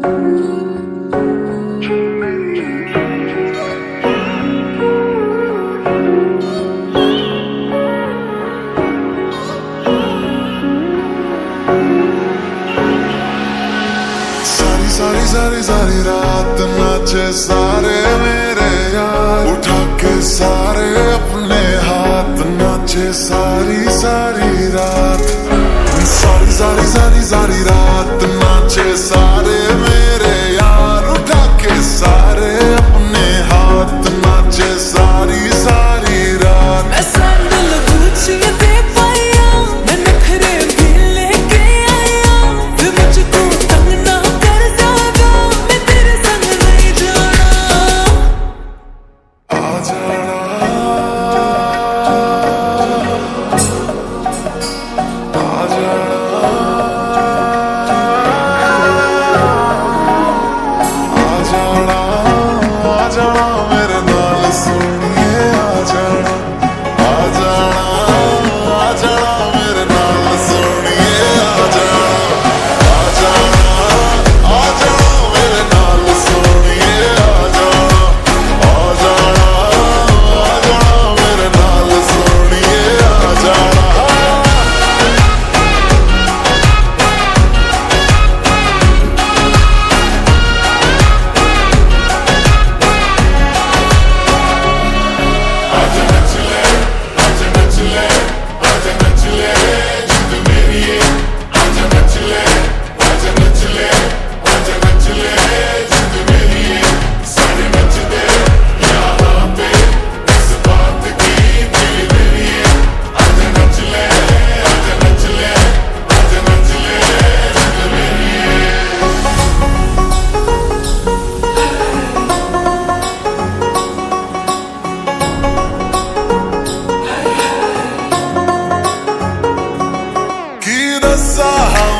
सारी सारी सारी रात नाचे सारे मेरे यार। उठा के सारे अपने हाथ नाचे सारी सारी रात। सारी सारी सारी सारी रात नाचे सारे मेरे यार us.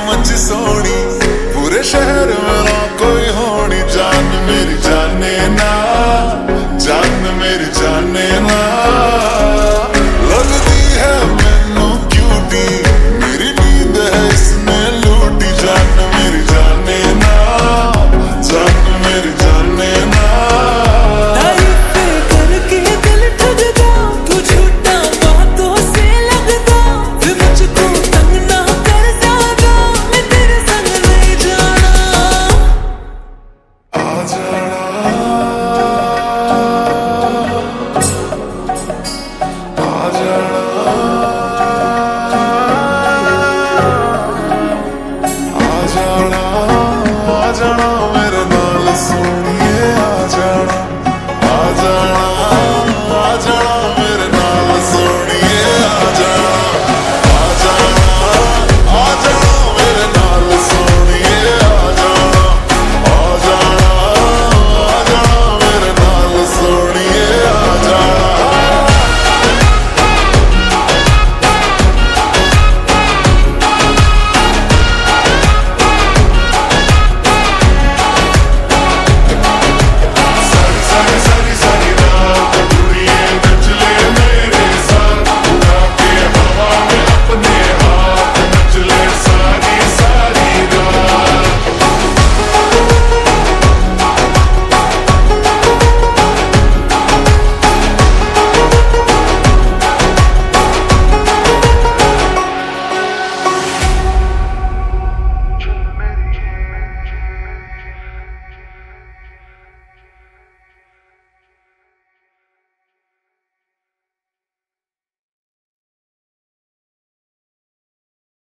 सोनी पूरे शहर में Oh.